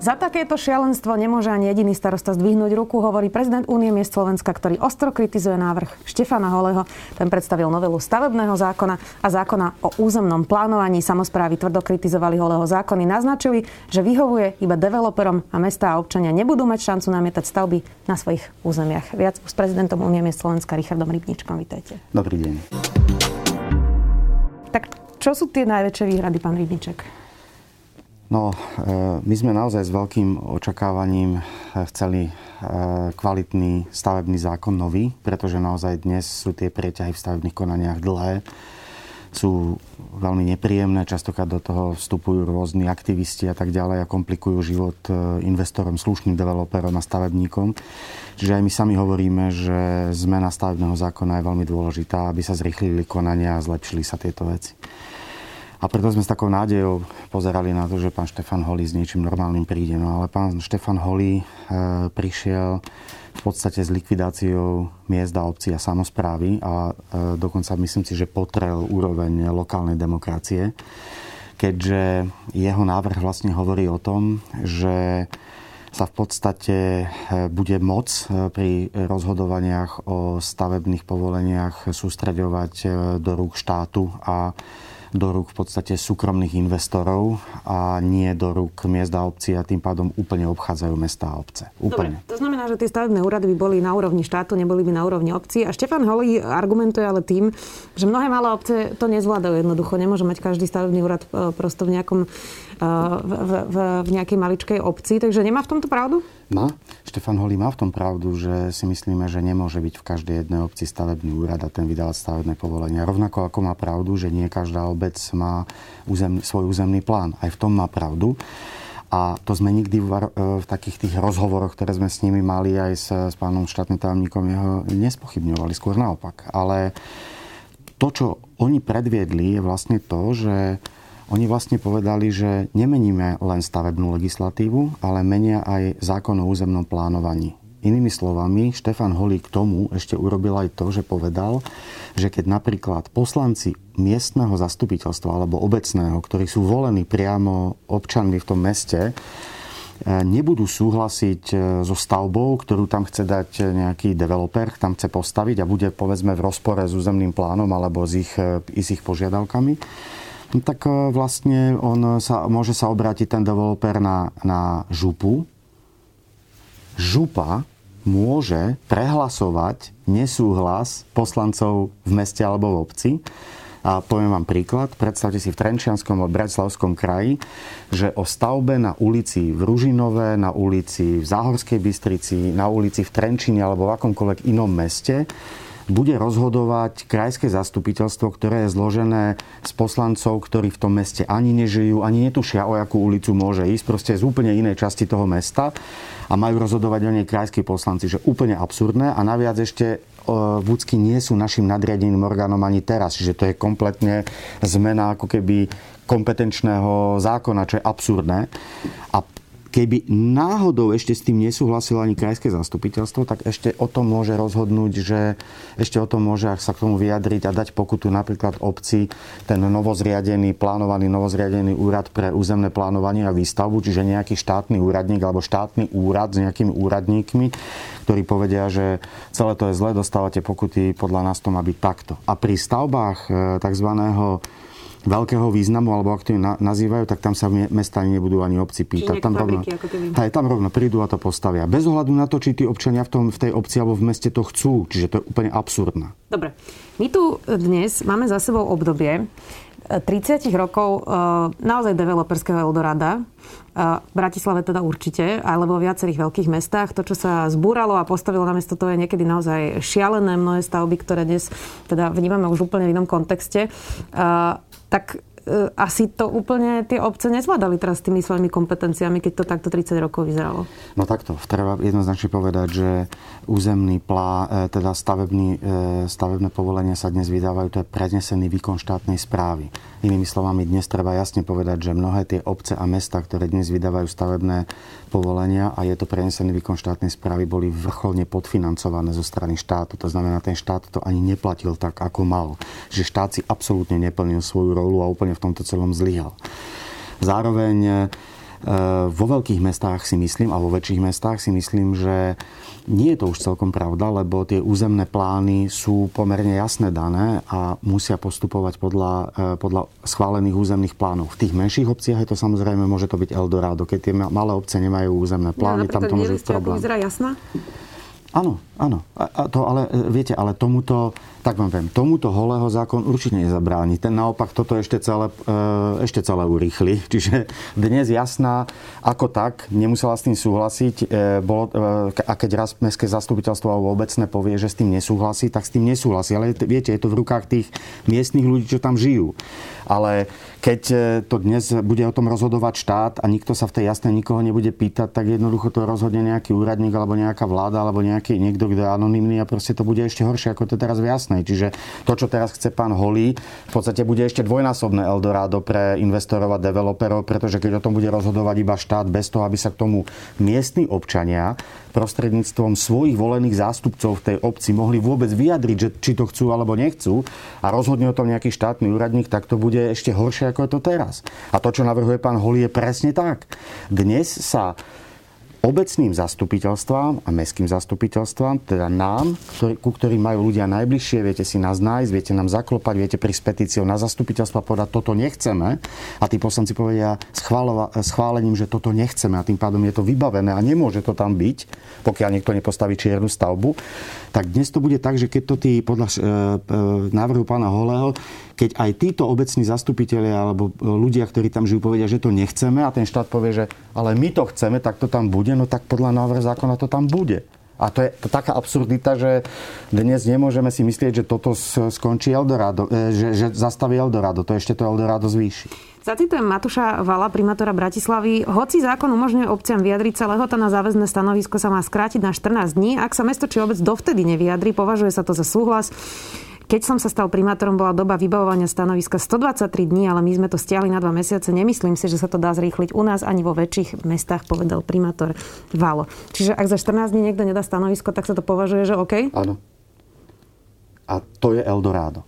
Za takéto šialenstvo nemôže ani jediný starosta zdvihnúť ruku, hovorí prezident Únie miest Slovenska, ktorý ostro kritizuje návrh Štefana Holeho. Ten predstavil novelu stavebného zákona a zákona o územnom plánovaní. Samozprávy tvrdo kritizovali Holeho zákony, naznačili, že vyhovuje iba developerom a mestá a občania nebudú mať šancu namietať stavby na svojich územiach. Viac s prezidentom Únie miest Slovenska Richardom Rybničkom. Vítajte. Dobrý deň. Tak čo sú tie najväčšie výhrady, pán Rybniček? No, e, my sme naozaj s veľkým očakávaním e, chceli e, kvalitný stavebný zákon nový, pretože naozaj dnes sú tie prieťahy v stavebných konaniach dlhé, sú veľmi nepríjemné, častokrát do toho vstupujú rôzni aktivisti a tak ďalej a komplikujú život investorom, slušným developerom a stavebníkom. Čiže aj my sami hovoríme, že zmena stavebného zákona je veľmi dôležitá, aby sa zrýchlili konania a zlepšili sa tieto veci. A preto sme s takou nádejou pozerali na to, že pán Štefan Holý s niečím normálnym príde. No ale pán Štefan Holý e, prišiel v podstate s likvidáciou miest a obcí a samozprávy a e, dokonca myslím si, že potrel úroveň lokálnej demokracie, keďže jeho návrh vlastne hovorí o tom, že sa v podstate e, bude moc e, pri rozhodovaniach o stavebných povoleniach sústreďovať e, do rúk štátu a do rúk v podstate súkromných investorov a nie do rúk miest a obcí a tým pádom úplne obchádzajú mesta a obce. Úplne. Dobre, to znamená, že tie stavebné úrady by boli na úrovni štátu, neboli by na úrovni obcí. A Štefan Holý argumentuje ale tým, že mnohé malé obce to nezvládajú jednoducho. Nemôže mať každý stavebný úrad e, prosto v nejakom v, v, v nejakej maličkej obci. Takže nemá v tomto pravdu? Má. Štefan Holý má v tom pravdu, že si myslíme, že nemôže byť v každej jednej obci stavebný úrad a ten vydávať stavebné povolenia. Rovnako ako má pravdu, že nie každá obec má územný, svoj územný plán. Aj v tom má pravdu. A to sme nikdy v, v takých tých rozhovoroch, ktoré sme s nimi mali aj s, s pánom štátnym tajomníkom, jeho nespochybňovali, skôr naopak. Ale to, čo oni predviedli, je vlastne to, že oni vlastne povedali, že nemeníme len stavebnú legislatívu, ale menia aj zákon o územnom plánovaní. Inými slovami, Štefan k tomu ešte urobil aj to, že povedal, že keď napríklad poslanci miestneho zastupiteľstva alebo obecného, ktorí sú volení priamo občanmi v tom meste, e, nebudú súhlasiť e, so stavbou, ktorú tam chce dať nejaký developer, tam chce postaviť a bude povedzme v rozpore s územným plánom alebo s ich, e, s ich požiadavkami, No tak e, vlastne on sa, môže sa obrátiť ten developer na, na župu. Župa môže prehlasovať nesúhlas poslancov v meste alebo v obci. A poviem vám príklad. Predstavte si v Trenčianskom a Bratislavskom kraji, že o stavbe na ulici v Ružinove, na ulici v Záhorskej Bystrici, na ulici v Trenčine alebo v akomkoľvek inom meste bude rozhodovať krajské zastupiteľstvo, ktoré je zložené z poslancov, ktorí v tom meste ani nežijú, ani netušia, o akú ulicu môže ísť, proste z úplne inej časti toho mesta a majú rozhodovať o nej krajskí poslanci, že úplne absurdné a naviac ešte e, Vúcky nie sú našim nadriadeným orgánom ani teraz, čiže to je kompletne zmena ako keby kompetenčného zákona, čo je absurdné. A Keby náhodou ešte s tým nesúhlasilo ani krajské zastupiteľstvo, tak ešte o tom môže rozhodnúť, že ešte o tom môže ak sa k tomu vyjadriť a dať pokutu napríklad obci ten novozriadený, plánovaný novozriadený úrad pre územné plánovanie a výstavbu, čiže nejaký štátny úradník alebo štátny úrad s nejakými úradníkmi, ktorí povedia, že celé to je zle, dostávate pokuty, podľa nás to má byť takto. A pri stavbách e, tzv veľkého významu, alebo ak to nazývajú, tak tam sa mesta nebudú ani obci pýtať. Tam rovno, hej, tam rovno prídu a to postavia. Bez ohľadu na to, či tí občania v, tom, v tej obci alebo v meste to chcú. Čiže to je úplne absurdné. Dobre. My tu dnes máme za sebou obdobie 30 e, rokov e, naozaj developerského Eldorada. E, v Bratislave teda určite, alebo vo viacerých veľkých mestách. To, čo sa zbúralo a postavilo na mesto, to je niekedy naozaj šialené mnohé stavby, ktoré dnes teda vnímame už úplne v inom kontexte tak e, asi to úplne tie obce nezvládali teraz tými svojimi kompetenciami, keď to takto 30 rokov vyzeralo. No takto, treba jednoznačne povedať, že územný plá, e, teda stavebný, e, stavebné povolenia sa dnes vydávajú, to je prenesený výkon štátnej správy. Inými slovami, dnes treba jasne povedať, že mnohé tie obce a mesta, ktoré dnes vydávajú stavebné povolenia a je to prenesený výkon štátnej správy, boli vrcholne podfinancované zo strany štátu. To znamená, ten štát to ani neplatil tak, ako mal. Že štát si absolútne neplnil svoju rolu a úplne v tomto celom zlyhal. Zároveň vo veľkých mestách si myslím a vo väčších mestách si myslím, že nie je to už celkom pravda, lebo tie územné plány sú pomerne jasne dané a musia postupovať podľa, e, podľa schválených územných plánov. V tých menších obciach je to samozrejme, môže to byť Eldorado. Keď tie malé obce nemajú územné plány, no, tam to môže byť problém. vyzerá jasná? Áno, áno. A, a to, ale e, viete, ale tomuto, tak vám viem, tomuto holého zákon určite nezabráni. Ten naopak toto ešte celé, e, ešte celé urýchli. Čiže dnes jasná, ako tak, nemusela s tým súhlasiť. E, bolo, a keď raz mestské zastupiteľstvo alebo obecné povie, že s tým nesúhlasí, tak s tým nesúhlasí. Ale viete, je to v rukách tých miestnych ľudí, čo tam žijú. Ale keď to dnes bude o tom rozhodovať štát a nikto sa v tej jasnej nikoho nebude pýtať, tak jednoducho to rozhodne nejaký úradník alebo nejaká vláda alebo nejaký, niekto, kto je anonimný a proste to bude ešte horšie, ako to teraz v jasnej. Čiže to, čo teraz chce pán Holý, v podstate bude ešte dvojnásobné Eldorado pre investorov a developerov, pretože keď o tom bude rozhodovať iba štát bez toho, aby sa k tomu miestni občania prostredníctvom svojich volených zástupcov v tej obci mohli vôbec vyjadriť, že či to chcú alebo nechcú a rozhodne o tom nejaký štátny úradník, tak to bude ešte horšie ako je to teraz. A to, čo navrhuje pán Holý, je presne tak. Dnes sa obecným zastupiteľstvám a mestským zastupiteľstvám, teda nám, ktorý, ku ktorým majú ľudia najbližšie, viete si nás nájsť, viete nám zaklopať, viete prísť petíciou na zastupiteľstvo a povedať, toto nechceme. A tí poslanci povedia schválením, že toto nechceme a tým pádom je to vybavené a nemôže to tam byť, pokiaľ niekto nepostaví čiernu stavbu. Tak dnes to bude tak, že keď to tí podľa e, e, návrhu pána Holého keď aj títo obecní zastupitelia alebo e, ľudia, ktorí tam žijú, povedia, že to nechceme a ten štát povie, že ale my to chceme, tak to tam bude, no tak podľa návrhu zákona to tam bude. A to je taká absurdita, že dnes nemôžeme si myslieť, že toto skončí Eldorado, e, že, že zastaví Eldorado. To ešte to Eldorado zvýši. Zacitujem Matuša Vala, primátora Bratislavy. Hoci zákon umožňuje obciam vyjadriť sa, lehota na záväzné stanovisko sa má skrátiť na 14 dní. Ak sa mesto či obec dovtedy nevyjadri, považuje sa to za súhlas keď som sa stal primátorom, bola doba vybavovania stanoviska 123 dní, ale my sme to stiahli na dva mesiace. Nemyslím si, že sa to dá zrýchliť u nás ani vo väčších mestách, povedal primátor Valo. Čiže ak za 14 dní niekto nedá stanovisko, tak sa to považuje, že OK? Áno. A to je Eldorado.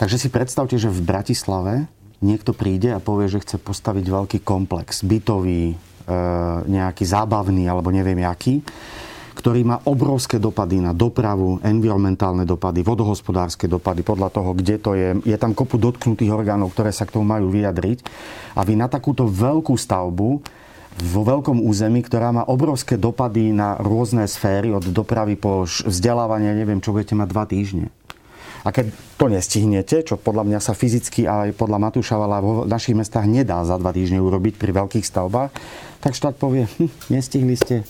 Takže si predstavte, že v Bratislave niekto príde a povie, že chce postaviť veľký komplex, bytový, e, nejaký zábavný alebo neviem aký ktorý má obrovské dopady na dopravu, environmentálne dopady, vodohospodárske dopady, podľa toho, kde to je. Je tam kopu dotknutých orgánov, ktoré sa k tomu majú vyjadriť. A vy na takúto veľkú stavbu vo veľkom území, ktorá má obrovské dopady na rôzne sféry, od dopravy po vzdelávanie, neviem, čo budete mať dva týždne. A keď to nestihnete, čo podľa mňa sa fyzicky aj podľa Matúša Vala našich mestách nedá za dva týždne urobiť pri veľkých stavbách, tak štát povie, hm, nestihli ste,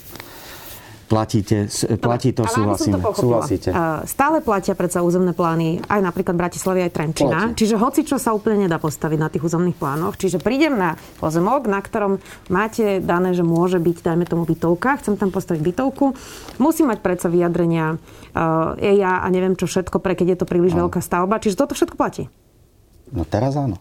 platíte, platí to, súhlasím, súhlasíte. Stále platia predsa územné plány aj napríklad Bratislavy, aj Trenčina. Platí. Čiže hoci čo sa úplne nedá postaviť na tých územných plánoch. Čiže prídem na pozemok, na ktorom máte dané, že môže byť, dajme tomu, bytovka. Chcem tam postaviť bytovku. Musím mať predsa vyjadrenia uh, ja a neviem čo všetko, pre keď je to príliš no. veľká stavba. Čiže toto všetko platí. No teraz áno.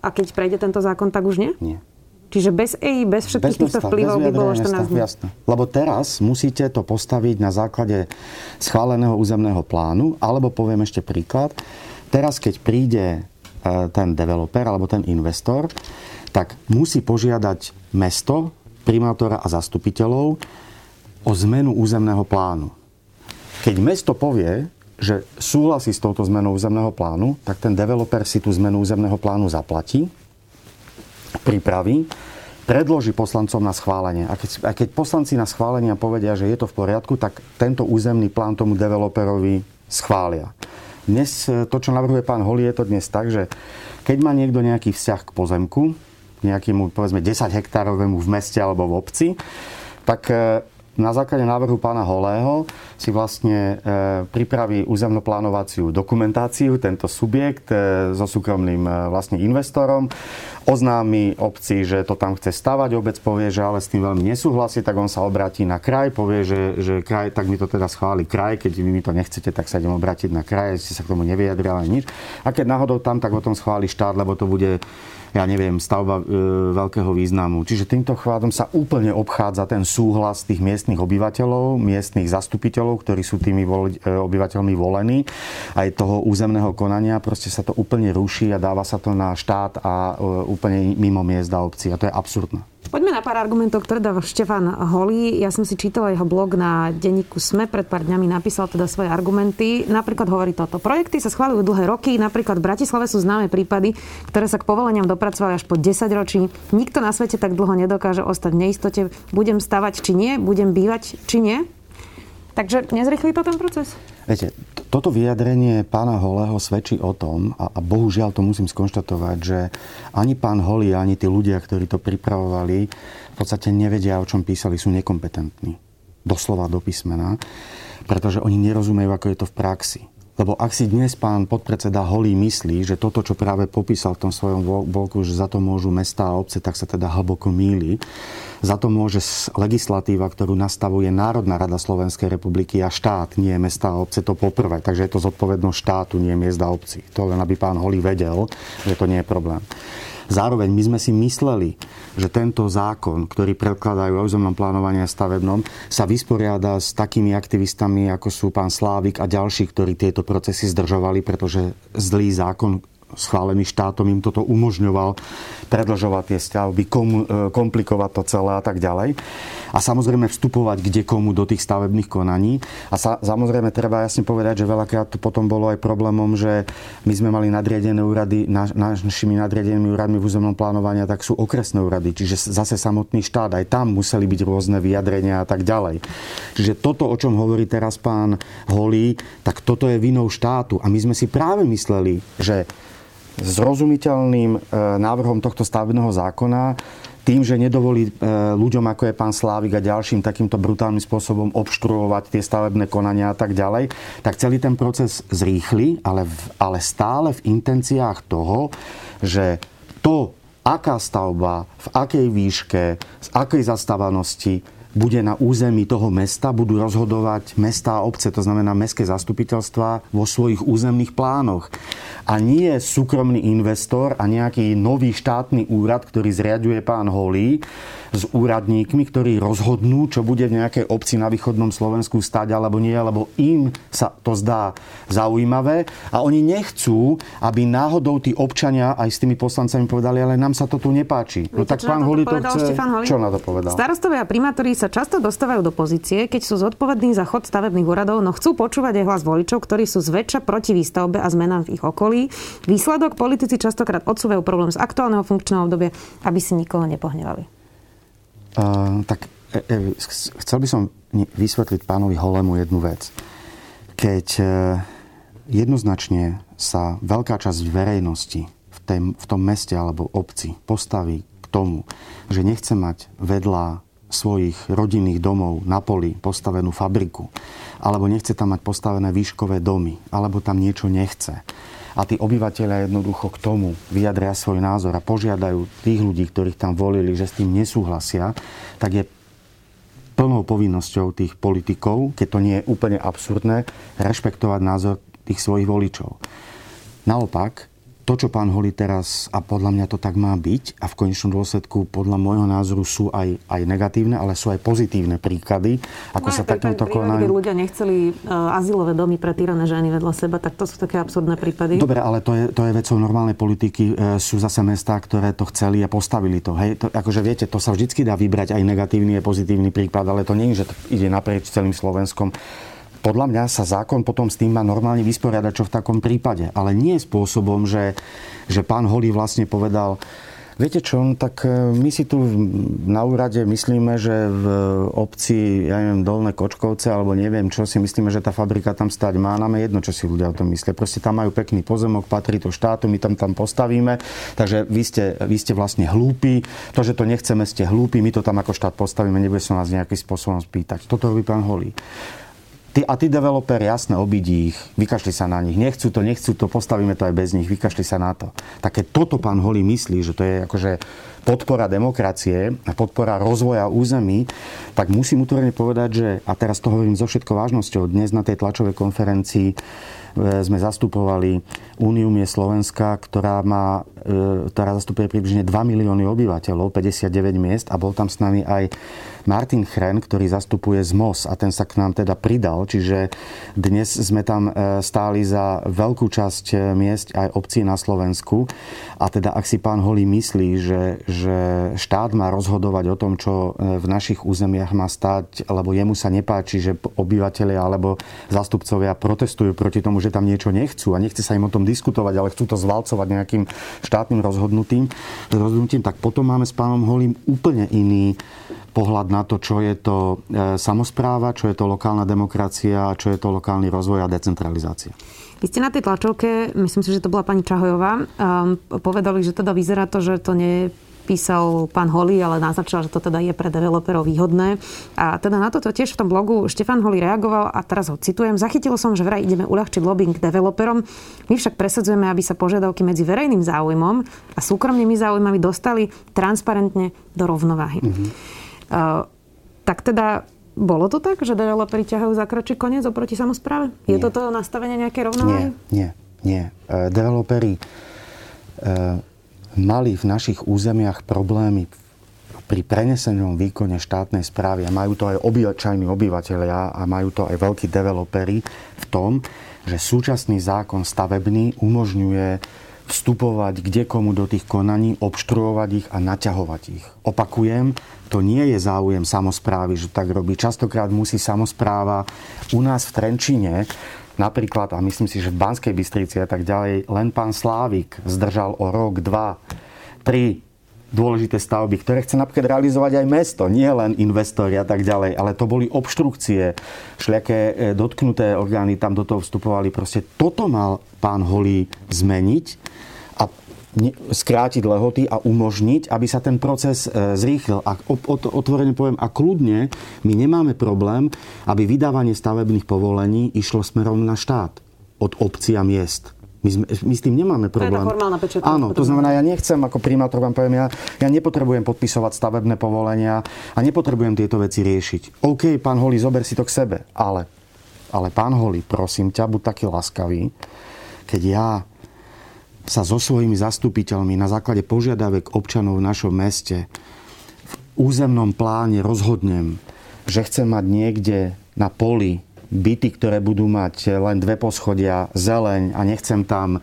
A keď prejde tento zákon, tak už nie? Nie. Čiže bez EI, bez všetkých bez týchto vplyvov by bolo 14 dní. Jasné. Lebo teraz musíte to postaviť na základe schváleného územného plánu, alebo poviem ešte príklad, teraz keď príde e, ten developer alebo ten investor, tak musí požiadať mesto, primátora a zastupiteľov o zmenu územného plánu. Keď mesto povie, že súhlasí s touto zmenou územného plánu, tak ten developer si tú zmenu územného plánu zaplatí pripraví, predloží poslancom na schválenie. A keď, a keď poslanci na schválenia povedia, že je to v poriadku, tak tento územný plán tomu developerovi schvália. Dnes e, to, čo navrhuje pán Holi, je to dnes tak, že keď má niekto nejaký vzťah k pozemku, nejakému povedzme 10 hektárovému v meste alebo v obci, tak e, na základe návrhu pána Holého si vlastne e, pripraví územnoplánovaciu dokumentáciu, tento subjekt so súkromným vlastne investorom, oznámi obci, že to tam chce stavať, obec povie, že ale s tým veľmi nesúhlasí, tak on sa obratí na kraj, povie, že, že kraj, tak mi to teda schváli kraj, keď vy mi to nechcete, tak sa idem obrátiť na kraj, ste sa k tomu nevyjadrili, ale nič. A keď náhodou tam, tak o tom schváli štát, lebo to bude ja neviem, stavba e, veľkého významu. Čiže týmto chvádom sa úplne obchádza ten súhlas tých miestnych obyvateľov, miestnych zastupiteľov, ktorí sú tými voli, e, obyvateľmi volení, aj toho územného konania. Proste sa to úplne ruší a dáva sa to na štát a e, úplne mimo miest a obcí. A to je absurdné. Poďme na pár argumentov, ktoré dáva Štefan Holý. Ja som si čítala jeho blog na denníku SME, pred pár dňami napísal teda svoje argumenty. Napríklad hovorí toto. Projekty sa schválujú dlhé roky, napríklad v Bratislave sú známe prípady, ktoré sa k povoleniam dopracovali až po 10 ročí. Nikto na svete tak dlho nedokáže ostať v neistote. Budem stavať či nie, budem bývať či nie. Takže nezrychlí to ten proces? Viete, toto vyjadrenie pána Holého svedčí o tom, a, bohužiaľ to musím skonštatovať, že ani pán Holý, ani tí ľudia, ktorí to pripravovali, v podstate nevedia, o čom písali, sú nekompetentní. Doslova do písmena, pretože oni nerozumejú, ako je to v praxi. Lebo ak si dnes pán podpredseda Holý myslí, že toto, čo práve popísal v tom svojom bloku, že za to môžu mesta a obce, tak sa teda hlboko míli. Za to môže legislatíva, ktorú nastavuje Národná rada Slovenskej republiky a štát, nie mesta a obce, to poprvé. Takže je to zodpovednosť štátu, nie miest a obcí. To len aby pán Holý vedel, že to nie je problém. Zároveň my sme si mysleli, že tento zákon, ktorý predkladajú o územnom plánovaní a stavebnom, sa vysporiada s takými aktivistami, ako sú pán Slávik a ďalší, ktorí tieto procesy zdržovali, pretože zlý zákon schválený štátom im toto umožňoval predlžovať tie stavby, e, komplikovať to celé a tak ďalej. A samozrejme vstupovať kde komu do tých stavebných konaní. A sa, samozrejme treba jasne povedať, že veľakrát to potom bolo aj problémom, že my sme mali nadriadené úrady, naš, našimi nadriadenými úradmi v územnom plánovaní, tak sú okresné úrady, čiže zase samotný štát, aj tam museli byť rôzne vyjadrenia a tak ďalej. Čiže toto, o čom hovorí teraz pán Holý, tak toto je vinou štátu. A my sme si práve mysleli, že zrozumiteľným e, návrhom tohto stavebného zákona tým, že nedovolí e, ľuďom, ako je pán Slávik a ďalším takýmto brutálnym spôsobom obštruovať tie stavebné konania a tak ďalej, tak celý ten proces zrýchli, ale, v, ale stále v intenciách toho, že to, aká stavba, v akej výške, z akej zastávanosti bude na území toho mesta, budú rozhodovať mesta a obce, to znamená mestské zastupiteľstva vo svojich územných plánoch. A nie súkromný investor a nejaký nový štátny úrad, ktorý zriaduje pán Holý, s úradníkmi, ktorí rozhodnú, čo bude v nejakej obci na východnom Slovensku stať alebo nie, lebo im sa to zdá zaujímavé a oni nechcú, aby náhodou tí občania aj s tými poslancami povedali, ale nám sa to tu nepáči. No tak pán Holi to chce... Čo na to povedal? Starostovia a primátori sa často dostávajú do pozície, keď sú zodpovední za chod stavebných úradov, no chcú počúvať aj hlas voličov, ktorí sú zväčša proti výstavbe a zmenám v ich okolí. Výsledok politici častokrát odsúvajú problém z aktuálneho funkčného obdobia, aby si nikoho nepohnevali. Uh, tak e, e, chcel by som vysvetliť pánovi Holemu jednu vec. Keď e, jednoznačne sa veľká časť verejnosti v, tém, v tom meste alebo obci postaví k tomu, že nechce mať vedľa svojich rodinných domov na poli postavenú fabriku, alebo nechce tam mať postavené výškové domy, alebo tam niečo nechce, a tí obyvateľia jednoducho k tomu vyjadria svoj názor a požiadajú tých ľudí, ktorých tam volili, že s tým nesúhlasia, tak je plnou povinnosťou tých politikov, keď to nie je úplne absurdné, rešpektovať názor tých svojich voličov. Naopak, to, čo pán Holi teraz, a podľa mňa to tak má byť, a v konečnom dôsledku podľa môjho názoru sú aj, aj negatívne, ale sú aj pozitívne príklady, ako no, sa takýmto konajú. ľudia nechceli uh, azylové domy pre týrané ženy vedľa seba, tak to sú také absurdné prípady. Dobre, ale to je, to je vecou normálnej politiky. E, sú zase mestá, ktoré to chceli a postavili to. Hej, to, akože viete, to sa vždycky dá vybrať aj negatívny a pozitívny príklad, ale to nie je, že to ide naprieč celým Slovenskom podľa mňa sa zákon potom s tým má normálne vysporiadať, čo v takom prípade. Ale nie spôsobom, že, že pán Holý vlastne povedal, Viete čo, no tak e, my si tu na úrade myslíme, že v obci, ja neviem, Dolné Kočkovce, alebo neviem čo, si myslíme, že tá fabrika tam stať má. Nám je jedno, čo si ľudia o tom myslia. Proste tam majú pekný pozemok, patrí to štátu, my tam tam postavíme. Takže vy ste, vy ste vlastne hlúpi. To, že to nechceme, ste hlúpi, my to tam ako štát postavíme, nebude sa nás nejakým spôsobom spýtať. Toto robí pán Holý Ty, a tí developeri, jasné, obidí ich, vykašli sa na nich. Nechcú to, nechcú to, postavíme to aj bez nich, vykašli sa na to. Také toto pán Holý myslí, že to je akože podpora demokracie a podpora rozvoja území, tak musím utvorene povedať, že, a teraz to hovorím so všetkou vážnosťou, dnes na tej tlačovej konferencii E, sme zastupovali Úniu je Slovenska, ktorá, má, e, ktorá zastupuje približne 2 milióny obyvateľov, 59 miest a bol tam s nami aj Martin Chren, ktorý zastupuje z MOS a ten sa k nám teda pridal, čiže dnes sme tam e, stáli za veľkú časť miest aj obcí na Slovensku. A teda ak si pán Holý myslí, že štát má rozhodovať o tom, čo v našich územiach má stať, lebo jemu sa nepáči, že obyvateľia alebo zastupcovia protestujú proti tomu, že tam niečo nechcú a nechce sa im o tom diskutovať, ale chcú to zvalcovať nejakým štátnym rozhodnutím, rozhodnutím tak potom máme s pánom Holím úplne iný pohľad na to, čo je to e, samozpráva, čo je to lokálna demokracia, čo je to lokálny rozvoj a decentralizácia. Vy ste na tej tlačovke, myslím si, že to bola pani Čahojová, um, povedali, že teda vyzerá to, že to nie písal pán Holý, ale naznačil, že to teda je pre developerov výhodné. A teda na toto tiež v tom blogu Štefan Holý reagoval a teraz ho citujem. Zachytil som, že vraj ideme uľahčiť lobbying developerom. My však presadzujeme, aby sa požiadavky medzi verejným záujmom a súkromnými záujmami dostali transparentne do rovnováhy. Mm-hmm. Uh, tak teda bolo to tak, že developeri ťahajú za kračí koniec oproti samozpráve? Nie. Je toto nastavenie nejaké rovnováhy? Nie, nie, nie. Uh, developeri uh, mali v našich územiach problémy pri prenesenom výkone štátnej správy a majú to aj obyčajní obyvateľia a majú to aj veľkí developeri v tom, že súčasný zákon stavebný umožňuje vstupovať kde komu do tých konaní, obštruovať ich a naťahovať ich. Opakujem, to nie je záujem samozprávy, že tak robí. Častokrát musí samozpráva u nás v Trenčine Napríklad, a myslím si, že v Banskej Bystrici a tak ďalej, len pán Slávik zdržal o rok, dva, tri dôležité stavby, ktoré chce napríklad realizovať aj mesto, nie len investori a tak ďalej, ale to boli obštrukcie, šľaké e, dotknuté orgány tam do toho vstupovali. Proste toto mal pán Holý zmeniť skrátiť lehoty a umožniť, aby sa ten proces e, zrýchlil. A otvorene poviem, a kľudne, my nemáme problém, aby vydávanie stavebných povolení išlo smerom na štát. Od obcí a miest. My, sme, my s tým nemáme problém. Je pečetka. Áno, to znamená, ja nechcem ako primátor vám poviem, ja, ja nepotrebujem podpisovať stavebné povolenia a nepotrebujem tieto veci riešiť. OK, pán Holý, zober si to k sebe, ale, ale pán Holý, prosím ťa, buď taký laskavý, keď ja sa so svojimi zastupiteľmi na základe požiadavek občanov v našom meste v územnom pláne rozhodnem, že chcem mať niekde na poli byty, ktoré budú mať len dve poschodia, zeleň a nechcem tam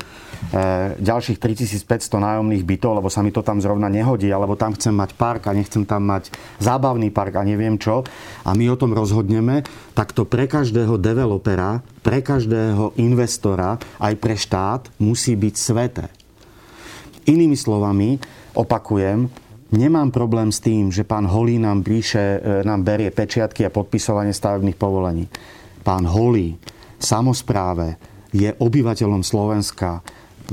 ďalších 3500 nájomných bytov, lebo sa mi to tam zrovna nehodí, alebo tam chcem mať park a nechcem tam mať zábavný park a neviem čo. A my o tom rozhodneme, tak to pre každého developera, pre každého investora, aj pre štát musí byť sveté. Inými slovami, opakujem, nemám problém s tým, že pán Holý nám píše, e, nám berie pečiatky a podpisovanie stavebných povolení pán Holý samozpráve je obyvateľom Slovenska,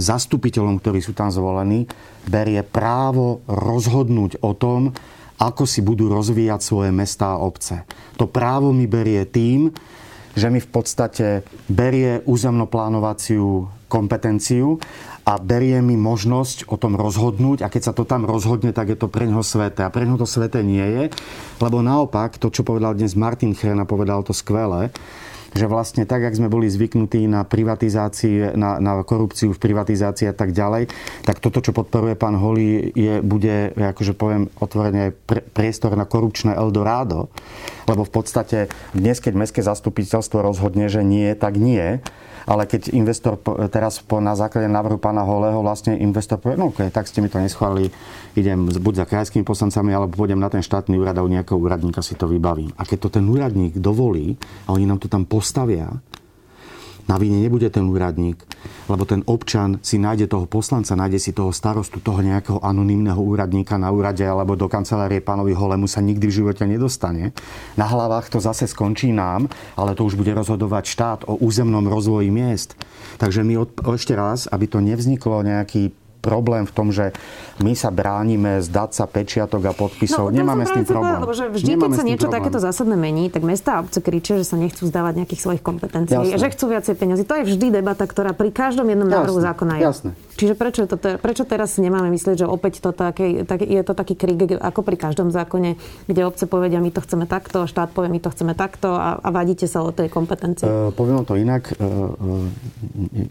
zastupiteľom, ktorí sú tam zvolení, berie právo rozhodnúť o tom, ako si budú rozvíjať svoje mestá a obce. To právo mi berie tým, že mi v podstate berie územnoplánovaciu kompetenciu a berie mi možnosť o tom rozhodnúť a keď sa to tam rozhodne, tak je to pre neho sveté. A pre neho to sveté nie je, lebo naopak, to, čo povedal dnes Martin Chrena, povedal to skvelé, že vlastne tak, jak sme boli zvyknutí na privatizácii, na, na korupciu v privatizácii a tak ďalej, tak toto, čo podporuje pán Holý, je, bude, akože poviem otvorene, pre, priestor na korupčné Eldorado, lebo v podstate dnes, keď mestské zastupiteľstvo rozhodne, že nie, tak nie ale keď investor teraz po, na základe návrhu pána Holého vlastne investor povie, no okay, tak ste mi to neschválili, idem buď za krajskými poslancami, alebo pôjdem na ten štátny úrad a u nejakého úradníka si to vybavím. A keď to ten úradník dovolí a oni nám to tam postavia, na vine nebude ten úradník, lebo ten občan si nájde toho poslanca, nájde si toho starostu, toho nejakého anonimného úradníka na úrade alebo do kancelárie pánovi Holemu sa nikdy v živote nedostane. Na hlavách to zase skončí nám, ale to už bude rozhodovať štát o územnom rozvoji miest. Takže my od, ešte raz, aby to nevzniklo nejaký problém v tom, že my sa bránime zdať sa pečiatok a podpisov. No, Nemáme s tým problém. Lebo že vždy, Nemáme keď sa niečo problém. takéto zásadné mení, tak mesta a obce kričia, že sa nechcú zdávať nejakých svojich kompetencií, Jasne. že chcú viacej peniazy. To je vždy debata, ktorá pri každom jednom návrhu zákona je. Jasne. Čiže prečo, to, prečo teraz nemáme myslieť, že opäť to také, tak, je to taký krík ako pri každom zákone, kde obce povedia, my to chceme takto, štát povie, my to chceme takto a, a vadíte sa o tej kompetencii? Uh, poviem to inak. Uh, uh,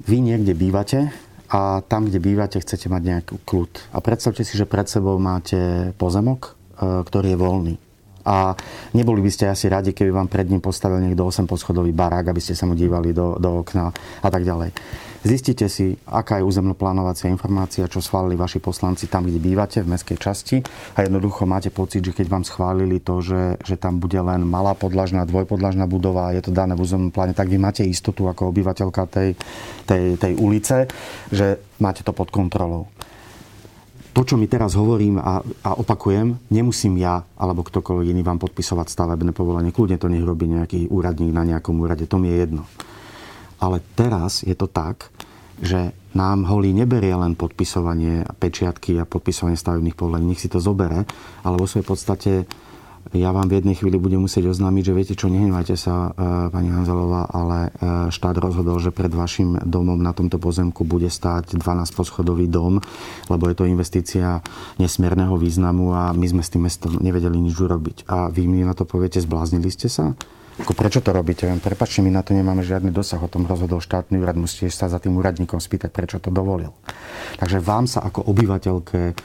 vy niekde bývate, a tam, kde bývate, chcete mať nejaký kľud. A predstavte si, že pred sebou máte pozemok, e, ktorý je voľný. A neboli by ste asi radi, keby vám pred ním postavil niekto 8 poschodový barák, aby ste sa mu dívali do, do okna a tak ďalej. Zistite si, aká je územnoplánovacia informácia, čo schválili vaši poslanci tam, kde bývate, v mestskej časti a jednoducho máte pocit, že keď vám schválili to, že, že tam bude len malá podlažná, dvojpodlažná budova a je to dané v územnom pláne, tak vy máte istotu ako obyvateľka tej, tej, tej ulice, že máte to pod kontrolou to, čo mi teraz hovorím a, a opakujem, nemusím ja alebo ktokoľvek iný vám podpisovať stavebné povolenie. Kľudne to nech robí nejaký úradník na nejakom úrade, to mi je jedno. Ale teraz je to tak, že nám holí neberie len podpisovanie pečiatky a podpisovanie stavebných povolení, nech si to zobere, ale vo svojej podstate ja vám v jednej chvíli budem musieť oznámiť, že viete čo, nehnevajte sa, e, pani Hanzelová, ale e, štát rozhodol, že pred vašim domom na tomto pozemku bude stáť 12 poschodový dom, lebo je to investícia nesmierneho významu a my sme s tým mestom nevedeli nič urobiť. A vy mi na to poviete, zbláznili ste sa? Ako prečo to robíte? Prepačte, my na to nemáme žiadny dosah. O tom rozhodol štátny úrad. Musíte sa za tým úradníkom spýtať, prečo to dovolil. Takže vám sa ako obyvateľke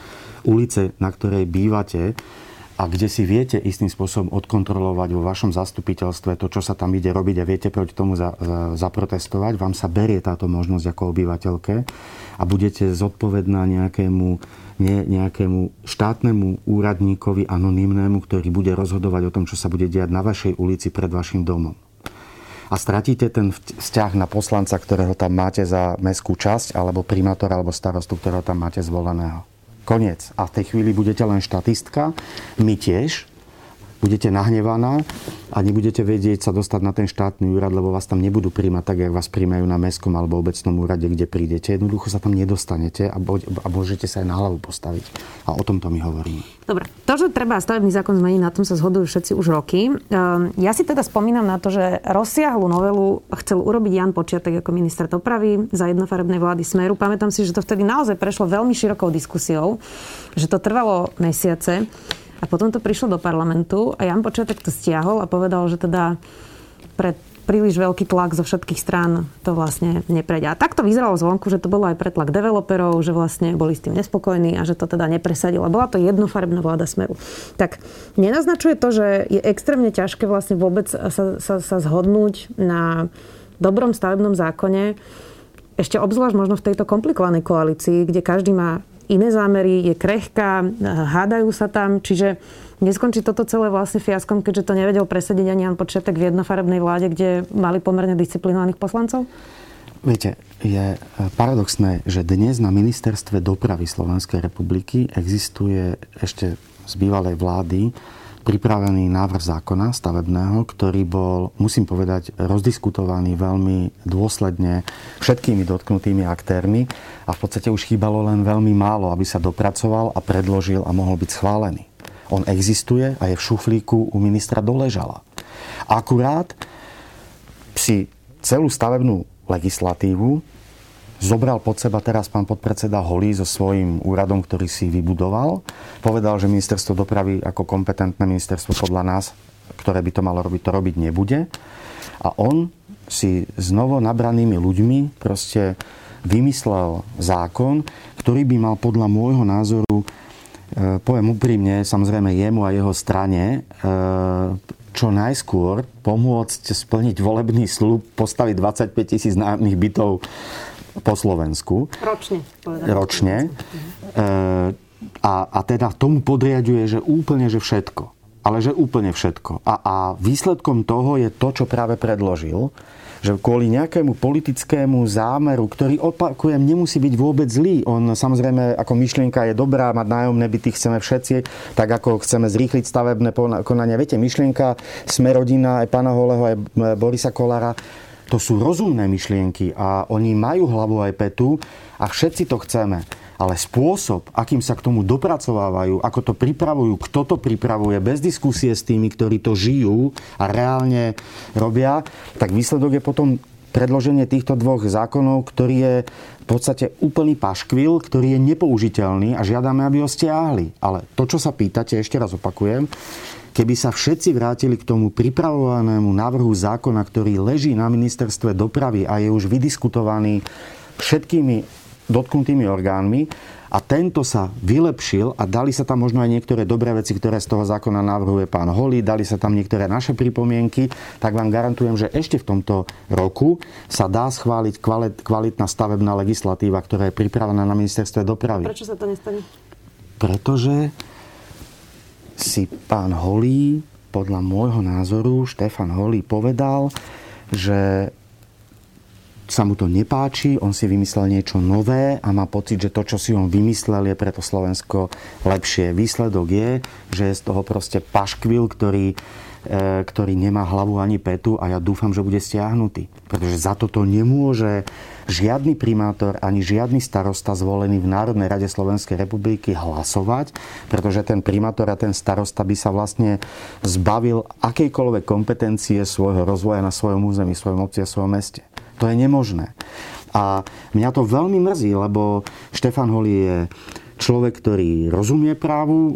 ulice, na ktorej bývate, a kde si viete istým spôsobom odkontrolovať vo vašom zastupiteľstve to, čo sa tam ide robiť a viete proti tomu za, za, zaprotestovať, vám sa berie táto možnosť ako obyvateľke a budete zodpovedná nejakému, nie, nejakému štátnemu úradníkovi anonymnému, ktorý bude rozhodovať o tom, čo sa bude diať na vašej ulici pred vašim domom. A stratíte ten vzťah na poslanca, ktorého tam máte za mestskú časť, alebo primátora, alebo starostu, ktorého tam máte zvoleného. Koniec. A v tej chvíli budete len štatistka. My tiež budete nahnevaná a nebudete vedieť sa dostať na ten štátny úrad, lebo vás tam nebudú príjmať tak, jak vás príjmajú na mestskom alebo obecnom úrade, kde prídete. Jednoducho sa tam nedostanete a, bo, a môžete sa aj na hlavu postaviť. A o tomto my hovoríme. Dobre, to, že treba stavebný zákon zmeniť, na tom sa zhodujú všetci už roky. Ehm, ja si teda spomínam na to, že rozsiahlu novelu chcel urobiť Jan Počiatek ako minister dopravy za jednofarebnej vlády Smeru. Pamätám si, že to vtedy naozaj prešlo veľmi širokou diskusiou, že to trvalo mesiace. A potom to prišlo do parlamentu a Jan Počiatek to stiahol a povedal, že teda pre príliš veľký tlak zo všetkých strán to vlastne neprejde. A tak to vyzeralo zvonku, že to bolo aj pretlak developerov, že vlastne boli s tým nespokojní a že to teda nepresadilo. Bola to jednofarebná vláda Smeru. Tak nenaznačuje to, že je extrémne ťažké vlastne vôbec sa, sa, sa zhodnúť na dobrom stavebnom zákone, ešte obzvlášť možno v tejto komplikovanej koalícii, kde každý má iné zámery, je krehká, hádajú sa tam, čiže neskončí toto celé vlastne fiaskom, keďže to nevedel presadiť ani Jan Počiatek v jednofarebnej vláde, kde mali pomerne disciplinovaných poslancov? Viete, je paradoxné, že dnes na ministerstve dopravy Slovenskej republiky existuje ešte z bývalej vlády pripravený návrh zákona stavebného, ktorý bol, musím povedať, rozdiskutovaný veľmi dôsledne všetkými dotknutými aktérmi a v podstate už chýbalo len veľmi málo, aby sa dopracoval a predložil a mohol byť schválený. On existuje a je v šuflíku u ministra Doležala. Akurát si celú stavebnú legislatívu zobral pod seba teraz pán podpredseda Holý so svojím úradom, ktorý si vybudoval. Povedal, že ministerstvo dopravy ako kompetentné ministerstvo podľa nás, ktoré by to malo robiť, to robiť nebude. A on si s novo nabranými ľuďmi proste vymyslel zákon, ktorý by mal podľa môjho názoru, e, poviem úprimne, samozrejme jemu a jeho strane, e, čo najskôr pomôcť splniť volebný slub, postaviť 25 tisíc nájomných bytov po Slovensku. Ročne. Ročne. E, a, a teda tomu podriaduje, že úplne, že všetko. Ale že úplne všetko. A, a výsledkom toho je to, čo práve predložil, že kvôli nejakému politickému zámeru, ktorý, opakujem, nemusí byť vôbec zlý. On samozrejme, ako myšlienka je dobrá, mať nájomné byty chceme všetci, tak ako chceme zrýchliť stavebné konania. Viete, myšlienka sme rodina aj pána Holeho, aj Borisa Kolára to sú rozumné myšlienky a oni majú hlavu aj petu a všetci to chceme. ale spôsob, akým sa k tomu dopracovávajú, ako to pripravujú, kto to pripravuje, bez diskusie s tými, ktorí to žijú a reálne robia, tak výsledok je potom predloženie týchto dvoch zákonov, ktorý je v podstate úplný paškvil, ktorý je nepoužiteľný a žiadame, aby ho stiahli. Ale to, čo sa pýtate, ešte raz opakujem, keby sa všetci vrátili k tomu pripravovanému návrhu zákona, ktorý leží na ministerstve dopravy a je už vydiskutovaný všetkými dotknutými orgánmi a tento sa vylepšil a dali sa tam možno aj niektoré dobré veci, ktoré z toho zákona navrhuje pán Holý, dali sa tam niektoré naše pripomienky, tak vám garantujem, že ešte v tomto roku sa dá schváliť kvalitná stavebná legislatíva, ktorá je pripravená na ministerstve dopravy. Prečo sa to nestane? Pretože si pán Holý, podľa môjho názoru, Štefan Holý povedal, že sa mu to nepáči, on si vymyslel niečo nové a má pocit, že to, čo si on vymyslel, je preto Slovensko lepšie. Výsledok je, že je z toho proste paškvil, ktorý, ktorý nemá hlavu ani petu a ja dúfam, že bude stiahnutý. Pretože za toto nemôže žiadny primátor ani žiadny starosta zvolený v Národnej rade Slovenskej republiky hlasovať, pretože ten primátor a ten starosta by sa vlastne zbavil akejkoľvek kompetencie svojho rozvoja na svojom území, svojom obci a svojom meste. To je nemožné. A mňa to veľmi mrzí, lebo Štefan Holý je človek, ktorý rozumie právu,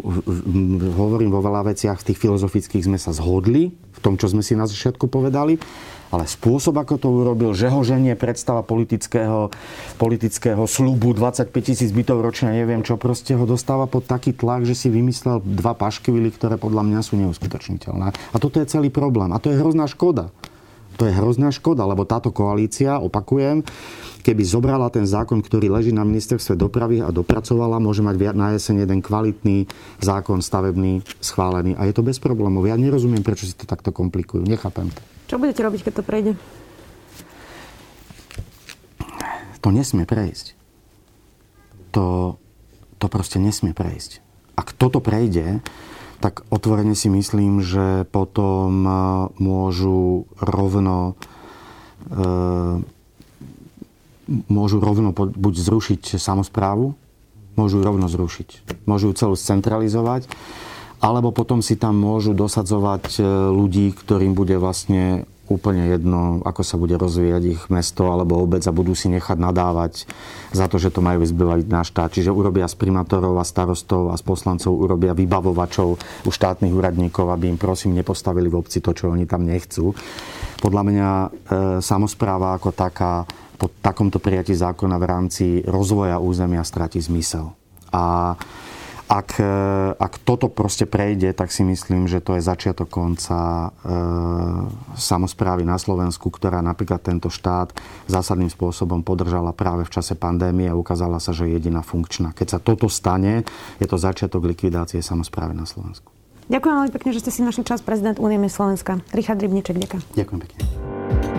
hovorím vo veľa veciach, v tých filozofických sme sa zhodli, v tom, čo sme si na začiatku povedali, ale spôsob, ako to urobil, že ho ženie predstava politického, politického slubu 25 tisíc bytov ročne, neviem čo, proste ho dostáva pod taký tlak, že si vymyslel dva paškvily, ktoré podľa mňa sú neuskutočniteľné. A toto je celý problém. A to je hrozná škoda. To je hrozná škoda, lebo táto koalícia, opakujem, keby zobrala ten zákon, ktorý leží na ministerstve dopravy a dopracovala, môže mať na jeseň jeden kvalitný zákon stavebný schválený. A je to bez problémov. Ja nerozumiem, prečo si to takto komplikujú. Nechápem to. Čo budete robiť, keď to prejde? To nesmie prejsť. To, to proste nesmie prejsť. Ak toto prejde, tak otvorene si myslím, že potom e, môžu rovno e, môžu rovno buď zrušiť samozprávu, môžu rovno zrušiť. Môžu ju celú centralizovať, alebo potom si tam môžu dosadzovať e, ľudí, ktorým bude vlastne úplne jedno, ako sa bude rozvíjať ich mesto alebo obec a budú si nechať nadávať za to, že to majú vyzbývať na štát. Čiže urobia z primátorov a starostov a z poslancov urobia vybavovačov u štátnych úradníkov, aby im prosím nepostavili v obci to, čo oni tam nechcú. Podľa mňa e, samozpráva ako taká po takomto prijatí zákona v rámci rozvoja územia stratí zmysel. A ak, e, ak toto proste prejde, tak si myslím, že to je začiatok konca e, samozprávy na Slovensku, ktorá napríklad tento štát zásadným spôsobom podržala práve v čase pandémie a ukázala sa, že je jediná funkčná. Keď sa toto stane, je to začiatok likvidácie samozprávy na Slovensku. Ďakujem veľmi pekne, že ste si našli čas prezident Únie Slovenska. Richard Rybniček, ďakujem. Ďakujem pekne.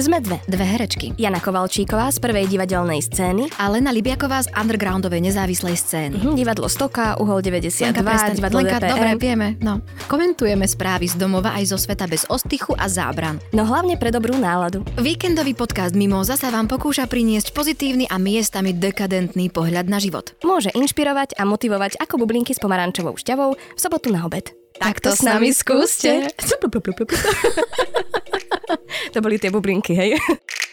Sme dve, dve herečky. Jana Kovalčíková z prvej divadelnej scény a Lena Libiaková z undergroundovej nezávislej scény. Mhm, divadlo Stoka, Uhol 92, Lenka, divadlo Lenka, DPR. dobre, vieme. No. Komentujeme správy z domova aj zo sveta bez ostychu a zábran. No hlavne pre dobrú náladu. Víkendový podcast Mimo zasa vám pokúša priniesť pozitívny a miestami dekadentný pohľad na život. Môže inšpirovať a motivovať ako bublinky s pomarančovou šťavou v sobotu na obed. Tak to s nami skúste. to boli tie bublinky, hej?